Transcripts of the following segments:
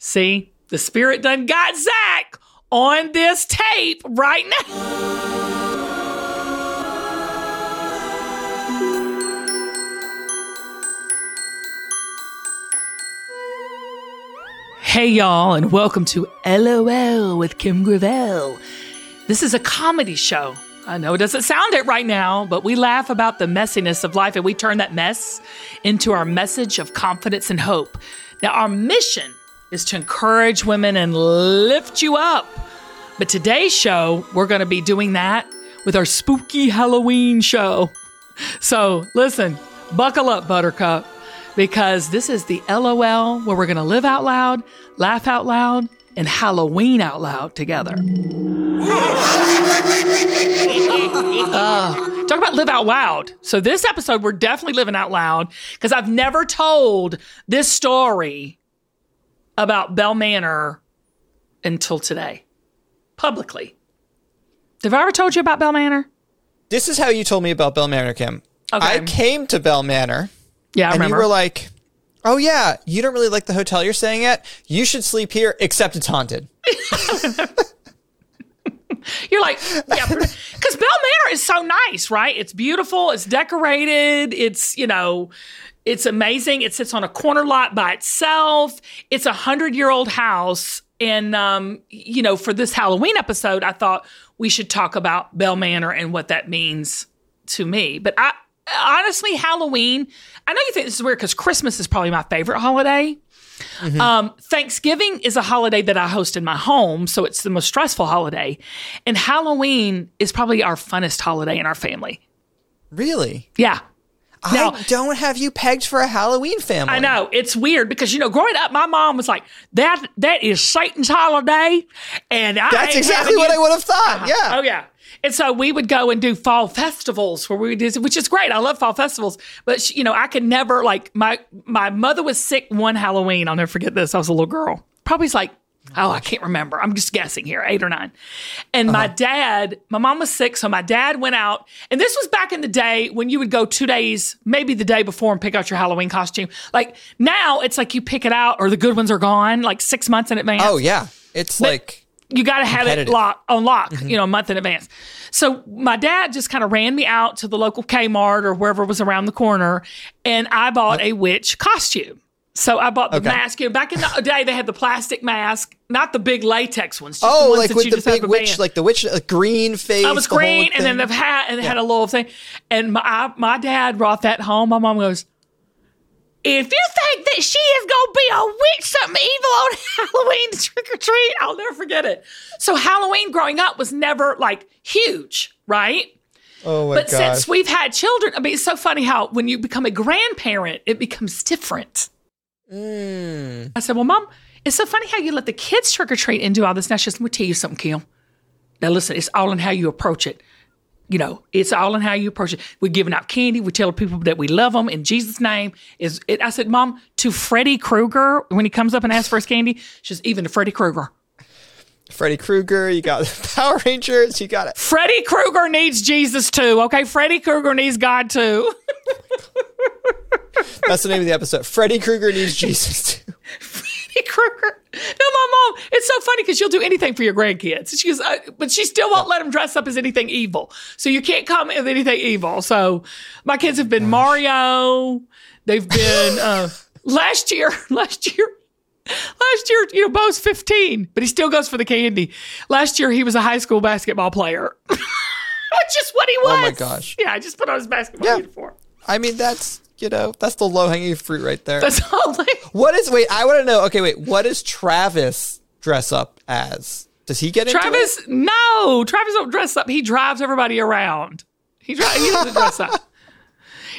See, the spirit done got Zach on this tape right now. Hey, y'all, and welcome to LOL with Kim Gravel. This is a comedy show. I know it doesn't sound it right now, but we laugh about the messiness of life and we turn that mess into our message of confidence and hope. Now, our mission is to encourage women and lift you up. But today's show, we're going to be doing that with our spooky Halloween show. So, listen, buckle up, Buttercup, because this is the LOL where we're going to live out loud, laugh out loud, and Halloween out loud together. Uh, talk about live out loud. So, this episode, we're definitely living out loud because I've never told this story about Bell Manor until today, publicly. Have I ever told you about Bell Manor? This is how you told me about Bell Manor, Kim. Okay. I came to Bell Manor Yeah, I and remember. you were like, "Oh yeah, you don't really like the hotel you're staying at. You should sleep here, except it's haunted." You're like, yeah, because Bell Manor is so nice, right? It's beautiful, it's decorated, it's, you know, it's amazing. It sits on a corner lot by itself. It's a hundred year old house. And, um, you know, for this Halloween episode, I thought we should talk about Bell Manor and what that means to me. But I, honestly, Halloween, I know you think this is weird because Christmas is probably my favorite holiday. Um, Thanksgiving is a holiday that I host in my home, so it's the most stressful holiday. And Halloween is probably our funnest holiday in our family. Really? Yeah. Now- I don't have you pegged for a Halloween family. I know it's weird because you know, growing up, my mom was like, "That that is Satan's holiday," and I That's exactly what you- I would have thought. Uh-huh. Yeah. Oh yeah. And so we would go and do fall festivals where we would do, which is great. I love fall festivals, but sh- you know, I could never like my my mother was sick one Halloween. I'll never forget this. I was a little girl, probably like oh I can't remember. I'm just guessing here, eight or nine. And my uh-huh. dad, my mom was sick, so my dad went out. And this was back in the day when you would go two days, maybe the day before, and pick out your Halloween costume. Like now, it's like you pick it out, or the good ones are gone, like six months in advance Oh yeah. It's like you got to have it lock on lock, mm-hmm. you know, a month in advance. So my dad just kind of ran me out to the local Kmart or wherever was around the corner, and I bought a witch costume. So I bought the Okay. mask. Know, back in the day, they had the plastic mask, not the big latex ones. Just the oh, ones like that with you the big witch, like the witch, uh, green face. I was green, and then the hat, and it had a little thing. And my I, my dad brought that home. My mom goes, "If you think that she is gonna be a witch, something evil on Halloween trick or treat, I'll never forget it." So Halloween growing up was never like huge, right? Oh my But god. since we've had children, I mean, it's so funny how when you become a grandparent, it becomes different. Mm. I said, Well, mom, it's so funny how you let the kids trick or treat and do all this. Now, says, Let me tell you something, Kim. Now, listen, it's all in how you approach it. You know, it's all in how you approach it. We're giving out candy. We're telling people that we love them in Jesus' name. Is it, I said, Mom, to Freddy Krueger, when he comes up and asks for his candy, she's Even to Freddy Krueger. Freddy Krueger, you got the Power Rangers, you got it. Freddy Krueger needs Jesus too, okay? Freddy Krueger needs God too. That's the name of the episode. Freddy Krueger needs Jesus too. Freddy Krueger. No, my mom. It's so funny because she'll do anything for your grandkids. She goes, uh, but she still won't let them dress up as anything evil. So you can't come with anything evil. So my kids have been Mario. They've been uh, last year. Last year. Last year, you know, Bo's 15, but he still goes for the candy. Last year, he was a high school basketball player, which is what he was. Oh my gosh. Yeah, I just put on his basketball Yeah. uniform. I mean, that's you know, that's the low hanging fruit right there. That's all. They, what is? Wait, I want to know. Okay, wait. What does Travis dress up as? Does he get into? Travis, no, Travis don't dress up. He drives everybody around. He drives. He doesn't dress up.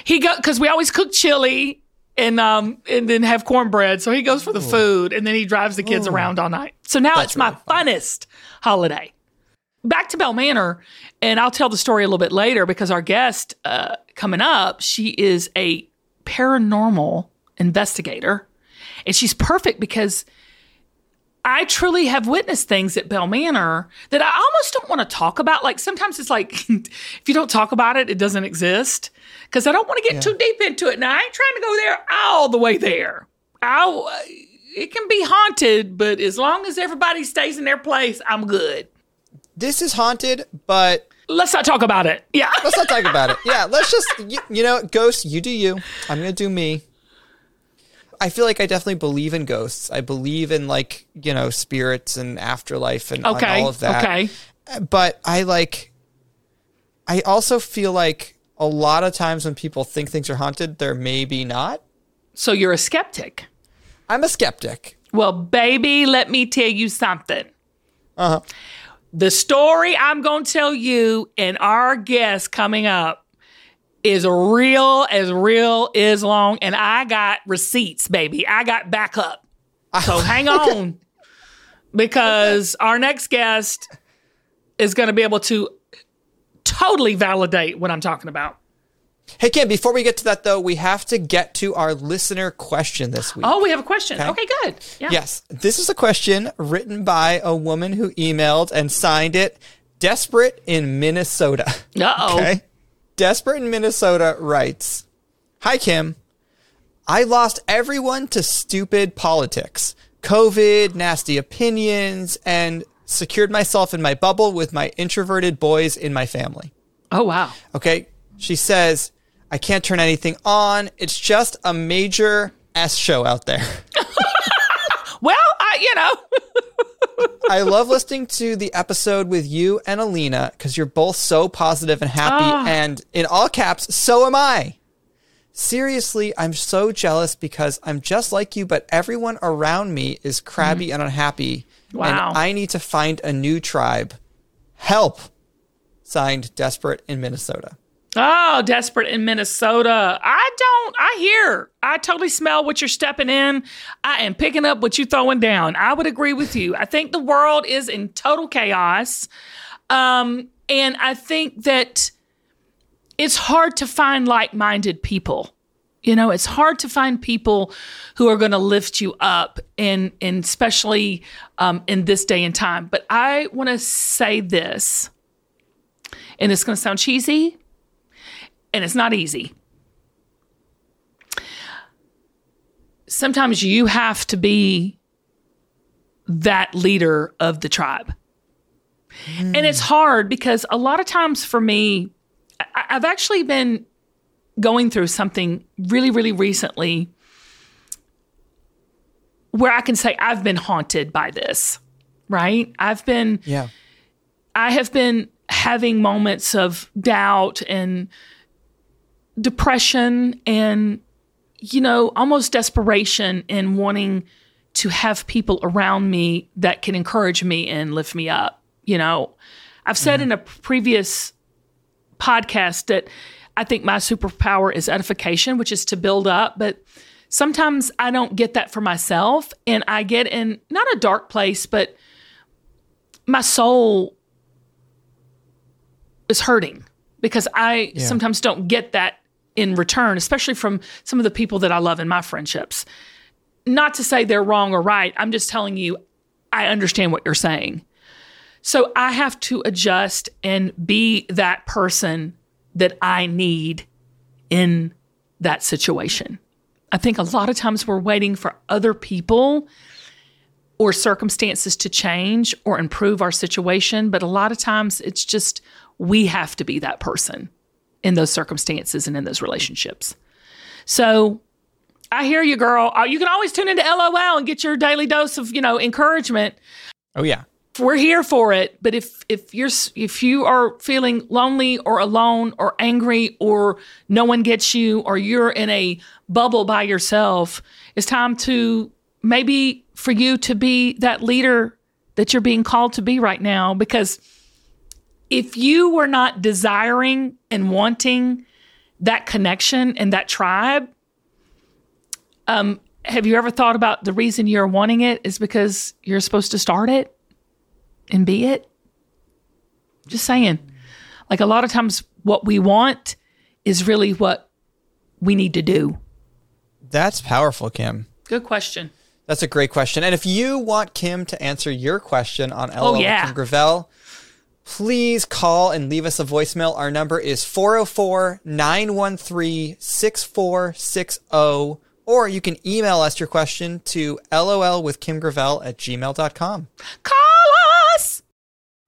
He go because we always cook chili and um and then have cornbread. So he goes for the food and then he drives the kids around all night. So now it's my funnest holiday. Back to Bell Manor, and I'll tell the story a little bit later because our guest uh, coming up, she is a paranormal investigator, and she's perfect because I truly have witnessed things at Bell Manor that I almost don't want to talk about. Like sometimes it's like if you don't talk about it, it doesn't exist. Because I don't want to get too deep into it. Now I ain't trying to go there all the way there. I'll, uh, it can be haunted, but as long as everybody stays in their place, I'm good. This is haunted, but Let's not talk about it. Yeah. let's not talk about it. Yeah, let's just you, you know, ghosts. You do you. I'm gonna do me. I feel like I definitely believe in ghosts. I believe in like you know spirits and afterlife and, and Okay. all of that. Okay. but I like I also feel like a lot of times when people think things are haunted, they're maybe not. So you're a skeptic. I'm a skeptic. Well, baby, let me tell you something. Uh-huh. The story I'm going to tell you and our guest coming up is real as real is long. And I got receipts, baby. I got backup. So hang on because our next guest is going to be able to totally validate what I'm talking about. Hey Kim, before we get to that though, we have to get to our listener question this week. Oh, we have a question. Okay, good. Yeah. Yes, this is a question written by a woman who emailed and signed it Desperate in Minnesota. Uh oh. Okay. Desperate in Minnesota writes Hi, Kim. I lost everyone to stupid politics, COVID, nasty opinions, and secured myself in my bubble with my introverted boys in my family. Oh, wow. Okay. She says, I can't turn anything on. It's just a major S show out there. Well, I, you know. I love listening to the episode with you and Alina because you're both so positive and happy. Ah. And in all caps, so am I. Seriously, I'm so jealous because I'm just like you, but everyone around me is crabby and unhappy. Wow. And I need to find a new tribe. Help. Signed, Desperate in Minnesota. Oh, desperate in Minnesota. I don't, I hear, I totally smell what you're stepping in. I am picking up what you're throwing down. I would agree with you. I think the world is in total chaos. Um, and I think that it's hard to find like minded people. You know, it's hard to find people who are going to lift you up, and, and especially um, in this day and time. But I want to say this, and it's going to sound cheesy, and it's not easy. Sometimes you have to be that leader of the tribe. And it's hard because a lot of times for me, I- I've actually been going through something really, really recently where I can say I've been haunted by this, right? I've been Yeah. I have been having moments of doubt and depression and, you know, almost desperation in wanting to have people around me that can encourage me and lift me up. You know, I've said in a previous podcast that I think my superpower is edification, which is to build up, but sometimes I don't get that for myself. And I get in not a dark place, but my soul is hurting because I sometimes don't get that in return, especially from some of the people that I love in my friendships. Not to say they're wrong or right. I'm just telling you, I understand what you're saying. So I have to adjust and be that person that I need in that situation. I think a lot of times we're waiting for other people or circumstances to change or improve our situation, but a lot of times it's just we have to be that person in those circumstances and in those relationships. So I hear you, girl. Uh, You can always tune into LOL and get your daily dose of, you know, encouragement Oh, yeah. we're here for it but if if you're if you are feeling lonely or alone or angry or no one gets you or you're in a bubble by yourself it's time to maybe for you to be that leader that you're being called to be right now because if you were not desiring and wanting that connection and that tribe um have you ever thought about the reason you're wanting it is because you're supposed to start it and be it. Just saying. Like a lot of times, what we want is really what we need to do. That's powerful, Kim. Good question. That's a great question. And if you want Kim to answer your question on LOL Oh, yeah. Kim Gravel, please call and leave us a voicemail. Our number is 404 913 6460. Or you can email us your question to lol with Kim Gravel at gmail.com. Call!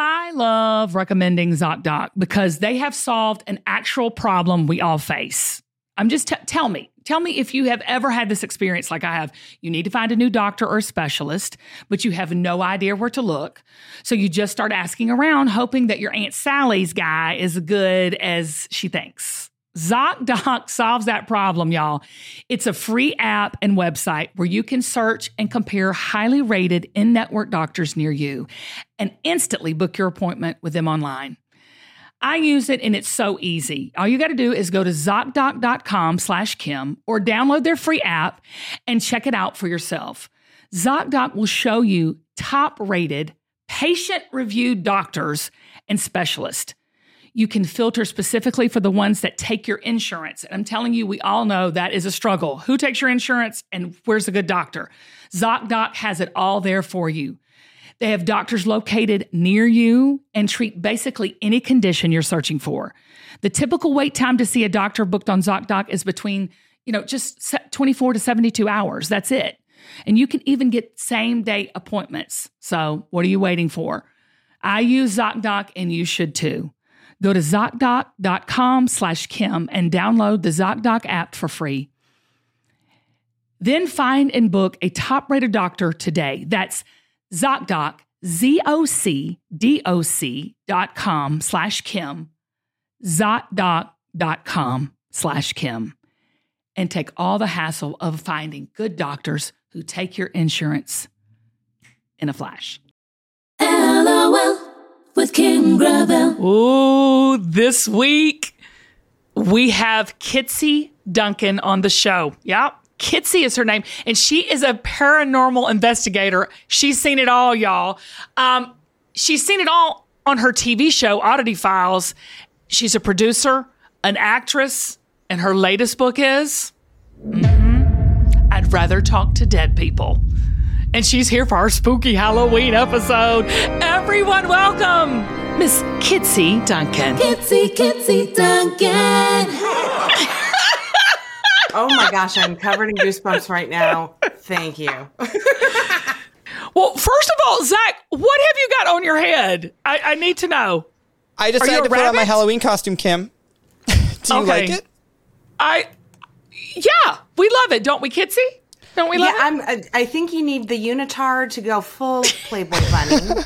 I love recommending ZocDoc because they have solved an actual problem we all face. I'm just t- tell me, tell me if you have ever had this experience like I have. You need to find a new doctor or specialist, but you have no idea where to look. So you just start asking around, hoping that your Aunt Sally's guy is good as she thinks. ZocDoc solves that problem, y'all. It's a free app and website where you can search and compare highly rated in network doctors near you and instantly book your appointment with them online. I use it and it's so easy. All you got to do is go to ZocDoc.com slash Kim or download their free app and check it out for yourself. ZocDoc will show you top rated, patient reviewed doctors and specialists you can filter specifically for the ones that take your insurance. And I'm telling you, we all know that is a struggle. Who takes your insurance and where's a good doctor? ZocDoc has it all there for you. They have doctors located near you and treat basically any condition you're searching for. The typical wait time to see a doctor booked on ZocDoc is between, you know, just 24 to 72 hours. That's it. And you can even get same day appointments. So, what are you waiting for? I use ZocDoc and you should too. Go to ZocDoc.com slash Kim and download the ZocDoc app for free. Then find and book a top rated doctor today. That's ZocDoc, Z O C D O C dot com slash Kim, ZocDoc.com slash Kim, and take all the hassle of finding good doctors who take your insurance in a flash. LOL with Kim Gravel. Ooh, this week we have Kitsy Duncan on the show. Yep. Kitsy is her name, and she is a paranormal investigator. She's seen it all, y'all. Um, she's seen it all on her TV show, Oddity Files. She's a producer, an actress, and her latest book is mm-hmm, I'd Rather Talk to Dead People and she's here for our spooky Halloween episode. Everyone, welcome Miss Kitsy Duncan. Kitsy, Kitsy Duncan. oh my gosh, I'm covered in goosebumps right now. Thank you. well, first of all, Zach, what have you got on your head? I, I need to know. I decided to put on my Halloween costume, Kim. Do you okay. like it? I, yeah, we love it, don't we, Kitsy? Don't we? Yeah, I'm. I think you need the unitard to go full Playboy bunny.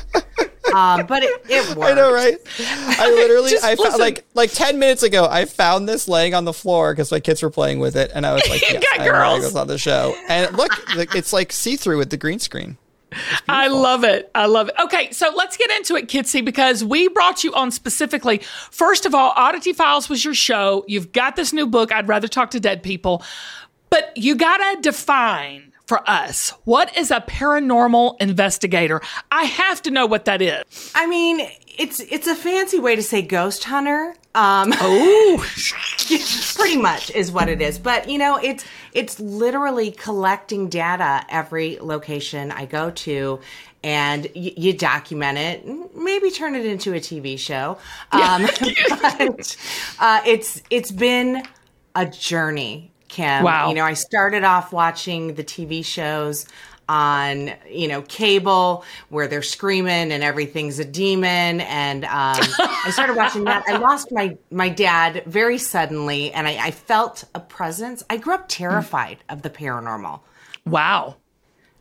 um, but it, it works. I know, right? I literally, I found, like like ten minutes ago, I found this laying on the floor because my kids were playing with it, and I was like, yes, got I girls goes on the show. And look, it's like see through with the green screen. I love it. I love it. Okay, so let's get into it, Kitsy, because we brought you on specifically. First of all, Oddity Files was your show. You've got this new book, I'd Rather Talk to Dead People. But you got to define for us what is a paranormal investigator? I have to know what that is. I mean, it's it's a fancy way to say ghost hunter. Um, oh, pretty much is what it is. But you know, it's it's literally collecting data every location I go to and y- you document it, maybe turn it into a TV show. Um, but uh, it's it's been a journey, Kim. Wow. You know, I started off watching the TV shows on you know cable where they're screaming and everything's a demon and um, i started watching that i lost my my dad very suddenly and I, I felt a presence i grew up terrified of the paranormal Wow.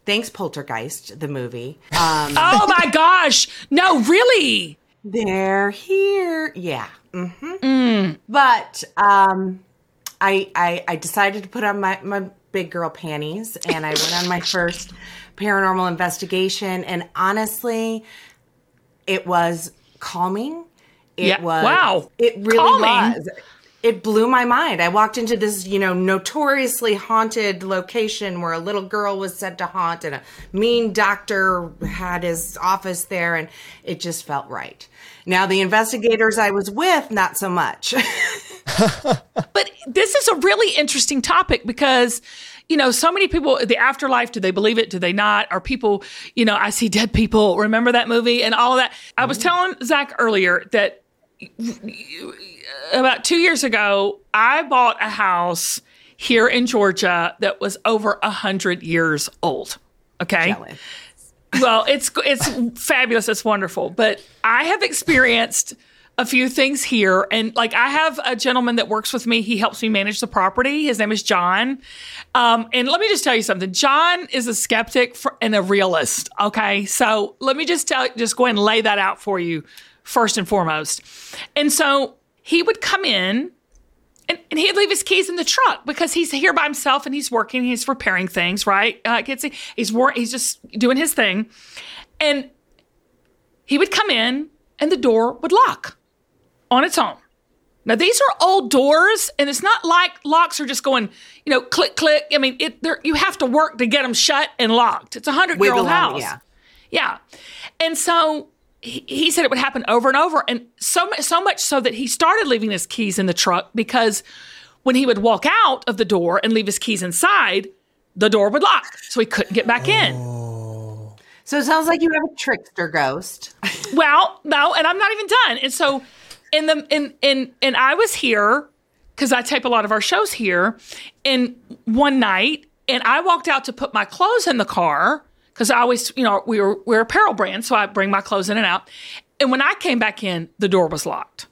thanks poltergeist the movie um, Oh my gosh. No, really. they're here yeah mm-hmm. but um I, I i decided to put on my my big girl panties and i went on my first paranormal investigation and honestly it was calming it Yeah. was Wow. it really Calming? was it blew my mind. I walked into this, you know, notoriously haunted location where a little girl was said to haunt and a mean doctor had his office there and it just felt right. Now the investigators I was with, not so much. But this is a really interesting topic because, you know, so many people, the afterlife, do they believe it? Do they not? Are people, you know, I see dead people. Remember that movie and all of that? I was mm-hmm. telling Zach earlier that about two years ago, I bought a house here in Georgia that was over a hundred years old. Okay. Jealous. well, it's it's fabulous. It's wonderful. But I have experienced a few things here, and like I have a gentleman that works with me. He helps me manage the property. His name is John. Um, and let me just tell you something. John is a skeptic for, and a realist. Okay, so let me just tell, just go ahead and lay that out for you first and foremost. And so he would come in and, and he'd leave his keys in the truck because he's here by himself and he's working, he's repairing things, right? Uh, he's wor- he's just doing his thing, and he would come in and the door would lock on its own. Now these are old doors, and it's not like locks are just going, you know, click click. I mean, it you have to work to get them shut and locked. It's a hundred year old house. yeah. Yeah. And so he, he said it would happen over and over. And so, so much so that he started leaving his keys in the truck because when he would walk out of the door and leave his keys inside, the door would lock. So he couldn't get back in. Oh. So it sounds like you have a trickster ghost. Well, no, and I'm not even done. And so in the in in and I was here because I tape a lot of our shows here. And one night, and I walked out to put my clothes in the car because I always, you know, we were we're apparel brand, so I bring my clothes in and out. And when I came back in, the door was locked,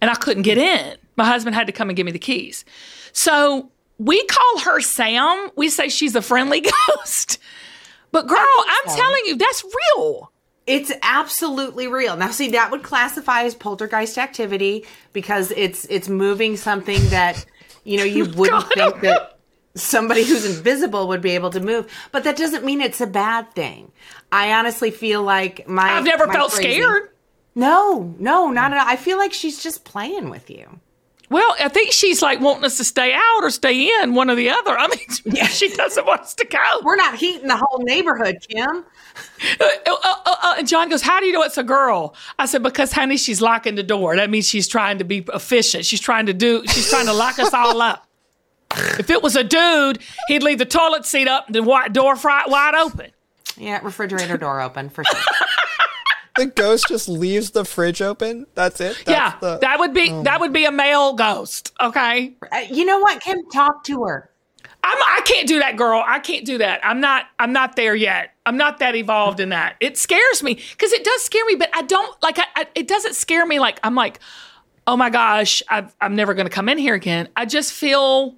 and I couldn't get in. My husband had to come and give me the keys. So we call her Sam. We say she's a friendly ghost. But girl, I'm telling you, that's real. It's absolutely real. Now, see, that would classify as poltergeist activity because it's it's moving something that you know you wouldn't think that somebody who's invisible would be able to move. But that doesn't mean it's a bad thing. I honestly feel like my I've never my felt phrasing- scared. No, no, not at all. I feel like she's just playing with you. Well, I think she's like wanting us to stay out or stay in, one or the other. I mean, yeah. she doesn't want us to go. We're not heating the whole neighborhood, Kim. Uh, uh, uh, uh, and John goes, How do you know it's a girl? I said, Because, honey, she's locking the door. That means she's trying to be efficient. She's trying to do, she's trying to lock us all up. If it was a dude, he'd leave the toilet seat up and the door fri- wide open. Yeah, refrigerator door open for sure. The ghost just leaves the fridge open. That's it. That's yeah, the- that would be that would be a male ghost. Okay, Uh, you know what, Kim? Talk to her. I'm, I can't do that, girl. I can't do that. I'm not. I'm not there yet. I'm not that evolved in that. It scares me because it does scare me, but I don't like. I, I, it doesn't scare me like I'm like, oh my gosh, I've, I'm never going to come in here again. I just feel.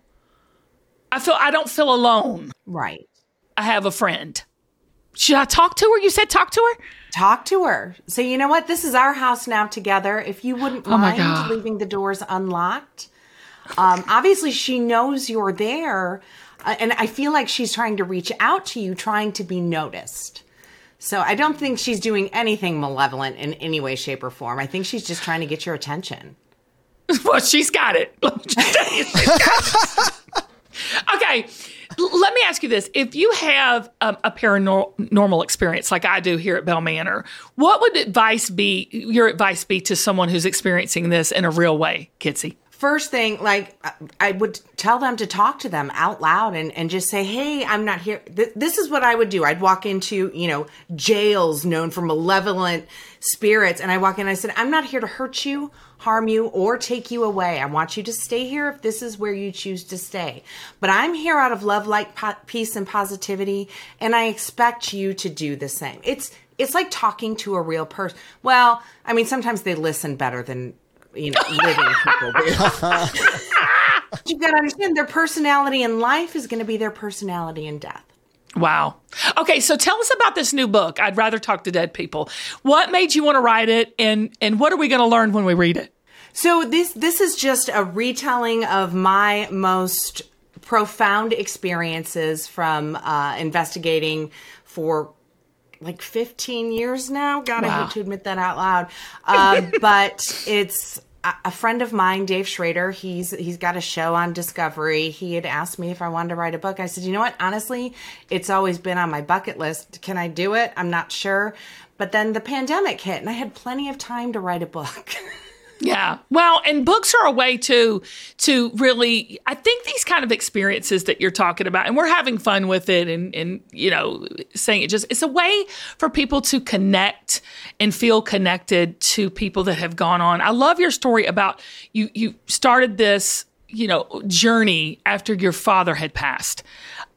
I feel. I don't feel alone. Right. I have a friend. Should I talk to her? You said talk to her. Talk to her. So you know what? This is our house now together. If you wouldn't Oh mind God. leaving the doors unlocked. Um, obviously, she knows you're there, uh, and I feel like she's trying to reach out to you, trying to be noticed. So I don't think she's doing anything malevolent in any way, shape, or form. I think she's just trying to get your attention. Well, she's got it. Let me just tell you, she's got it. let me ask you this: If you have um, a paranormal experience like I do here at Bell Manor, what would advice be? Your advice be to someone who's experiencing this in a real way, Kitsy? First thing, like I- would tell them to talk to them out loud and, and just say, Hey, I'm not here. Th- this is what I would do. I'd walk into, you know, jails known for malevolent spirits. And I walk in and I said, I'm not here to hurt you, harm you, or take you away. I want you to stay here if this is where you choose to stay. But I'm here out of love, light, po- peace, and positivity. And I expect you to do the same. It's, it's like talking to a real person. Well, I mean, sometimes they listen better than you know living people do. You've got to understand their personality in life is going to be their personality in death. Wow. Okay, so tell us about this new book. I'd rather talk to dead people. What made you want to write it, and and what are we going to learn when we read it? So this this is just a retelling of my most profound experiences from uh, investigating for like 15 years now. God, I Wow. hate to admit that out loud. Um, but it's a- friend of mine, Dave Schrader. He's he's got a show on Discovery. He had asked me if I wanted to write a book. I said, you know what? Honestly, it's always been on my bucket list. Can I do it? I'm not sure. But then the pandemic hit, and I had plenty of time to write a book. Yeah. Well, and books are a way to to really I think these kind of experiences that you're talking about and we're having fun with it and and you know saying it just it's a way for people to connect and feel connected to people that have gone on. I love your story about you you started this, you know, journey after your father had passed.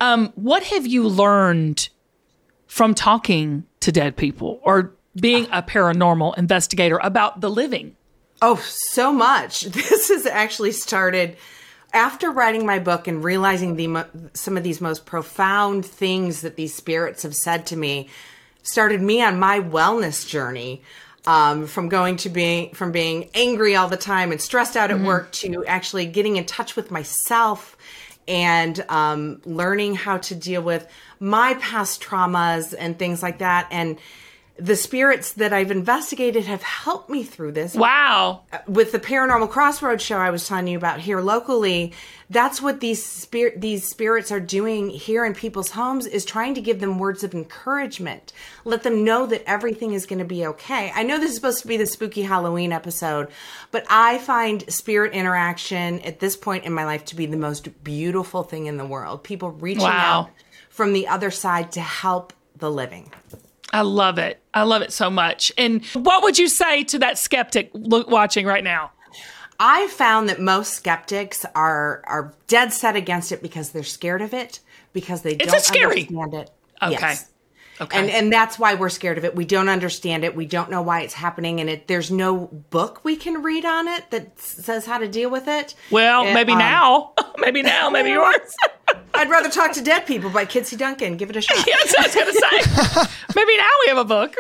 Um what have you learned from talking to dead people or being a paranormal investigator about the living? Oh, so much. This has actually started after writing my book and realizing the some of these most profound things that these spirits have said to me started me on my wellness journey um, from going to being from being angry all the time and stressed out at work to actually getting in touch with myself and um, learning how to deal with my past traumas and things like that and the spirits that I've investigated have helped me through this Wow. with the paranormal crossroads show I was telling you about here locally, that's what these spirit these spirits are doing here in people's homes is trying to give them words of encouragement. Let them know that everything is going to be okay. I know this is supposed to be the spooky Halloween episode, but I find spirit interaction at this point in my life to be the most beautiful thing in the world. People reaching Wow. out from the other side to help the living. I love it. I love it so much. And what would you say to that skeptic look, watching right now? I found that most skeptics are are dead set against it because they're scared of it because they don't It's scary. understand it. Okay. Yes. Okay. And and that's why we're scared of it. We don't understand it. We don't know why it's happening and it there's no book we can read on it that says how to deal with it. well, Uh, maybe um, now. maybe now. Maybe yours. I'd rather talk to dead people by Kitsy Duncan. Give it a shot. That's what I was going to say. maybe now we have a book.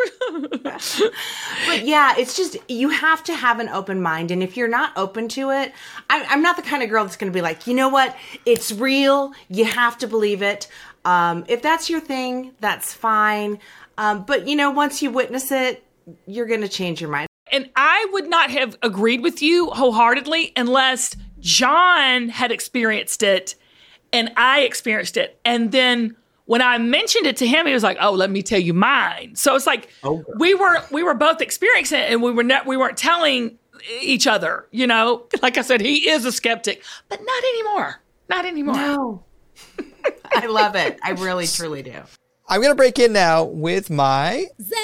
But yeah, it's just you have to have an open mind, and if you're not open to it, I, I'm not the kind of girl that's going to be like, you know what, it's real. You have to believe it. Um, if that's your thing, that's fine. Um, but you know, once you witness it, you're going to change your mind. and I would not have agreed with you wholeheartedly unless John had experienced it and I experienced it. And then when I mentioned it to him, he was like, "Oh, let me tell you mine." So it's like we were we were both experiencing it, and we were not we weren't telling each other. You know, like I said, he is a skeptic, but not anymore. Not anymore. No. I love it. I really, truly do. I'm going to break in now with my Zach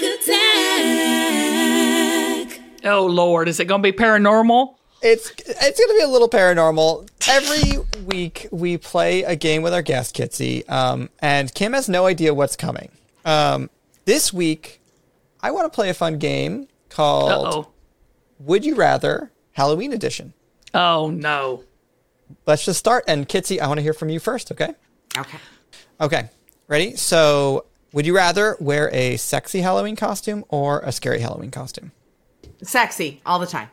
attack. Oh Lord, is it going to be paranormal? It's it's gonna be a little paranormal. Every week we play a game with our guest Kitsy, um, and Kim has no idea what's coming. Um, this week, I want to play a fun game called oh. Would You Rather Halloween Edition. Oh no. Let's just start. And Kitsy, I want to hear from you first. Okay. Okay. Okay. Ready? So, would you rather wear a sexy Halloween costume or a scary Halloween costume? Sexy all the time.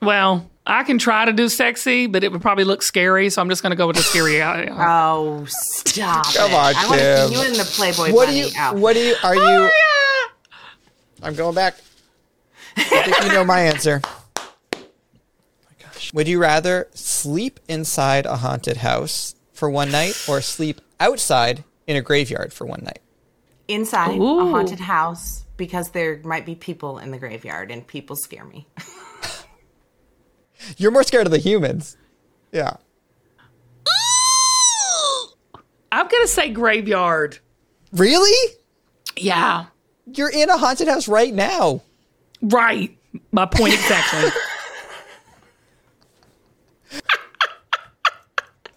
Well, I can try to do sexy, but it would probably look scary. So I'm just going to go with the scary. Oh, stop Come it. on, I want to see you in the Playboy What do bunny you? outfit. What do you? Are you? I'm going back. I think you know my answer. My gosh. Would you rather sleep inside a haunted house for one night or sleep outside in a graveyard for one night? Inside Ooh. a haunted house because there might be people in the graveyard and people scare me. You're more scared of the humans. Yeah. I'm gonna say graveyard. Really? Yeah, You're in a haunted house right now. right. My point exactly.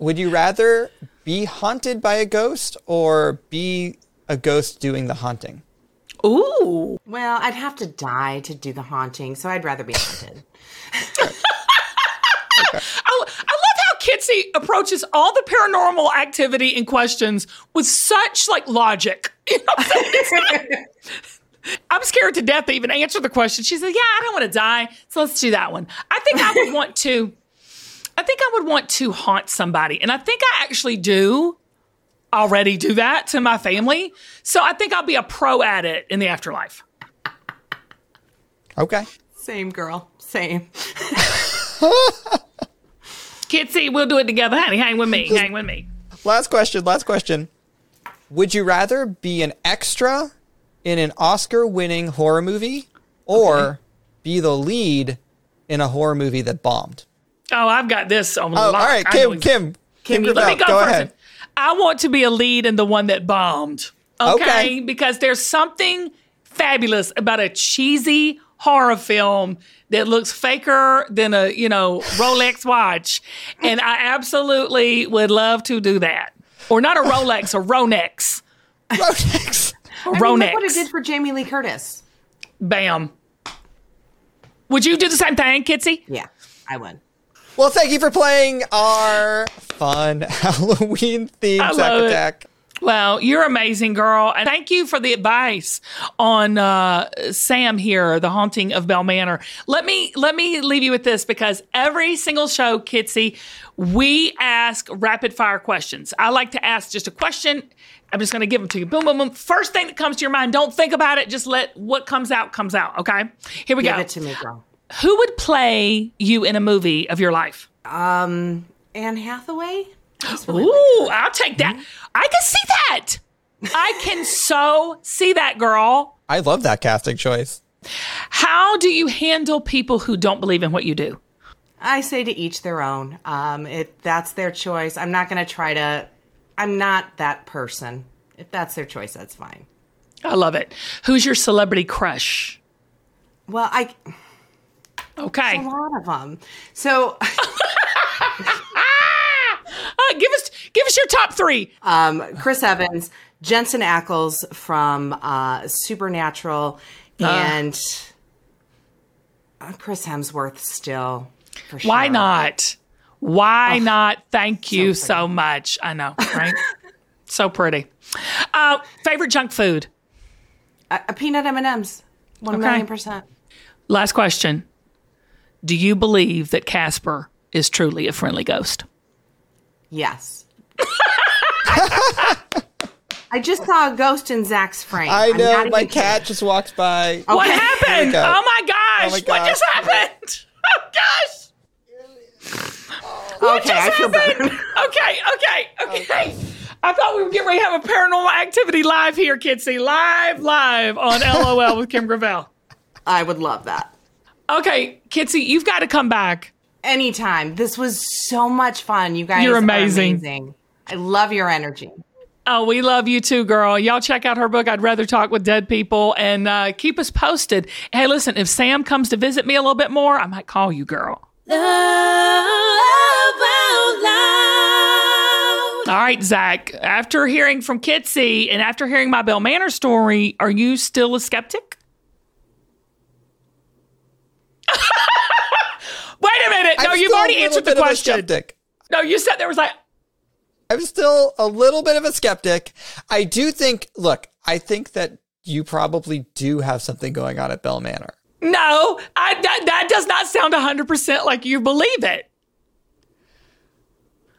Would you rather be haunted by a ghost or be a ghost doing the haunting? Ooh. Well, I'd have to die to do the haunting, so I'd rather be haunted. I, I love how Kitsy approaches all the paranormal activity and questions with such like logic. You know I'm saying? It's like- I'm scared to death to even answer the question. She said, "Yeah, I don't want to die, so let's do that one." I think I would want to. I think I would want to haunt somebody, and I think I actually do already do that to my family. So I think I'll be a pro at it in the afterlife. Okay. Same girl, same. Kitsy, we'll do it together, honey. Hang with me. Hang with me. Last question. Last question. Would you rather be an extra in an Oscar winning horror movie or be the lead in a horror movie that bombed? Oh, I've got this on Oh, lock. all right. I know Kim, Kim. Kim, Let me go, go first. ahead. I want to be a lead in the one that bombed. Okay? Okay. Because there's something fabulous about a cheesy horror film that looks faker than a, you know, Rolex watch. And I absolutely would love to do that. Or not a Rolex, a Ronex. Ronex. A I mean, Ronex. look what it did for Jamie Lee Curtis. Bam. Would you do the same thing, Kitsy? Yeah, I would. Well, thank you for playing our fun Halloween themed I Zach love it. Well, you're amazing, girl. And thank you for the advice on uh, Sam here, the haunting of Bell Manor. Let me let me leave you with this because every single show, Kitsy, we ask rapid fire questions. I like to ask just a question. I'm just going to give them to you. Boom, boom, boom. First thing that comes to your mind. Don't think about it. Just let what comes out comes out. Okay. Here we Give go. Give it to me, girl. Who would play you in a movie of your life? Um, Anne Hathaway. Really Ooh, I'll take that. I can see that. I can so see that, girl. I love that casting choice. How do you handle people who don't believe in what you do? I say to each their own. Um, if that's their choice, I'm not going to try to. I'm not that person. If that's their choice, that's fine. I love it. Who's your celebrity crush? Well, I Okay. a lot of them. So, Uh, give us give us your top three. um, Chris Evans, Jensen Ackles from uh, Supernatural, and uh, Chris Hemsworth still. For sure. Why not? Why not? Thank you so, much. I know, right? so pretty. Uh, favorite junk food. A, a peanut M and M's. One million percent. Last question. Do you believe that Casper is truly a friendly ghost? Yes. I just saw a ghost in Zach's frame. I I'm know. My cat kidding. just walked by. What happened? Oh, oh my gosh! Oh my What just happened? Oh gosh! Okay, I just feel better. happened? Okay, okay, okay. I thought we were getting ready to have a paranormal activity live here, Kitsy. Live, live on LOL with Kim Gravel. I would love that. Okay, Kitsy, you've got to come back. Anytime. This was so much fun. You guys You're are amazing. amazing. I love your energy. Oh, we love you too, girl. Y'all check out her book. I'd rather talk with dead people and uh, keep us posted. Hey, listen, if Sam comes to visit me a little bit more, I might call you, girl. Love out loud. All right, Zach. After hearing from Kitsy and after hearing my Bell Manor story, are you still a skeptic? Wait a minute. No, I'm you've already answered the bit of a question. No, you said there was like, I'm still a little bit of a skeptic. I do think, look, I think that you probably do have something going on at Bell Manor. no, I, that, that does not sound 100% like you believe it.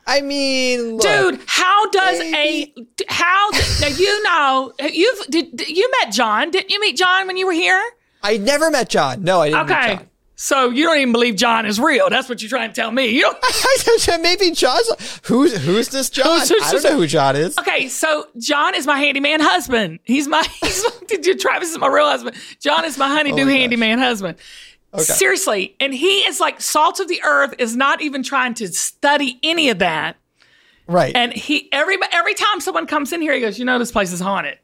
I mean, look, Dude, how does maybe- a how now you know you've did, you met John? Didn't you meet John when you were here? I never met John. No, I didn't meet Okay. So you don't even believe John is real. That's what you're trying to tell me. You don't, Maybe John's. Who's who's this John? Who's- who's- I don't know who John is. okay, so John is my handyman husband. He's my he's my, did you Travis is my real husband. John is my honeydew Oh my gosh. handyman husband. Seriously. And he is like salt of the earth, is not even trying to study any of that. Right. And he every every time someone comes in here, he goes, "You know, this place is haunted."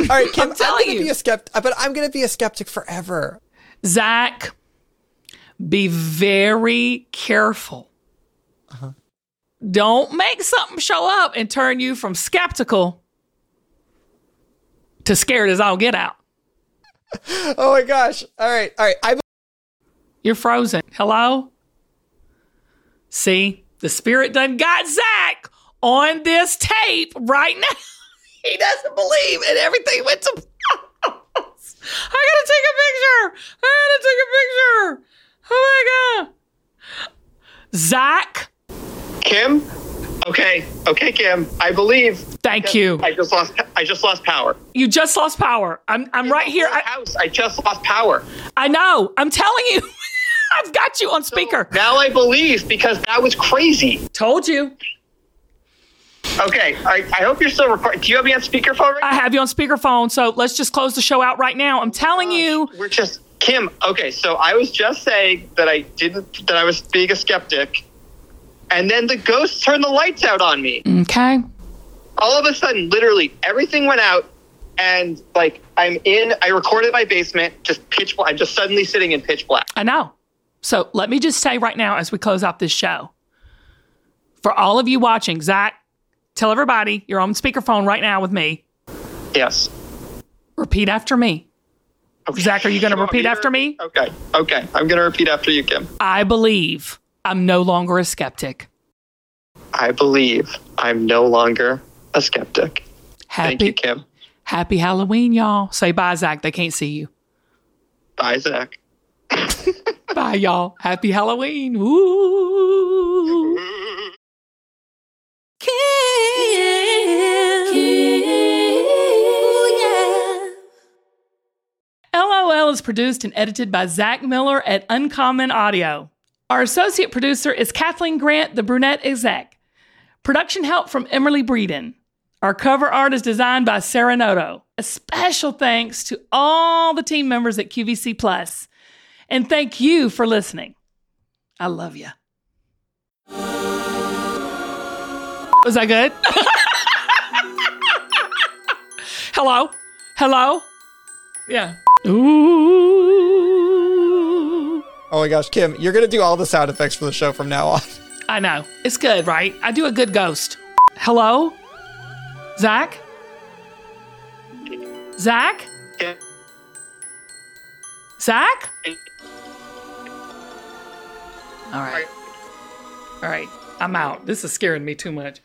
All right, Kim, I'm, telling gonna you. be a skeptic, but I'm gonna be a skeptic forever. Zach, be very careful. Uh-huh. Don't make something show up and turn you from skeptical to scared as I'll get out. Oh my gosh! All right, all right. I You're frozen. Hello? See, the spirit done got Zach on this tape right now. he doesn't believe, and everything went to. I gotta take a picture. I gotta take a picture. Oh my god. Zach, Kim? Okay, okay, Kim. I believe. thank you. I just lost. I just lost power. You just lost power. I'm I'm right here. I, House. I just lost power. I know. I'm telling you. I've got you on speaker. Now I believe because that was crazy. Told you. Okay, I, I hope you're still recording. Do you have me on speakerphone right I have you on speakerphone, so let's just close the show out right now. I'm telling you. We're just Kim. Okay, so I was just saying that I didn't that I was being a skeptic, and then the ghost turned the lights out on me. Okay. All of a sudden, literally everything went out, and like I'm in. I recorded my basement, just pitch black. I'm just suddenly sitting in pitch black. I know. So let me just say right now as we close out this show for all of you watching, Zach, tell everybody you're on speakerphone right now with me. Yes. Repeat after me. Okay. Zach, are you gonna repeat after me? Okay. Okay. I'm gonna repeat after you, Kim. I believe I'm no longer a skeptic. I believe I'm no longer a skeptic. Thank Happy, you, Kim. happy Halloween, y'all. Say bye, Zach. They can't see you. Bye, Zach. Bye, y'all. Happy Halloween. Ooh. produced and edited by Zach Miller at Uncommon Audio. Our associate producer is Kathleen Grant, the brunette exec. Production help from Emily Breeden. Our cover art is designed by Sarah Noto. A special thanks to all the team members at QVC Plus. And thank you for listening. I love you. Was that good? Hello? Hello? Yeah. Ooh. Oh my gosh, Kim, you're gonna do all the sound effects for the show from now on. I know. It's good, right? I do a good ghost. Hello? Zach? Zach? Zach? All right. All right. I'm out. This is scaring me too much.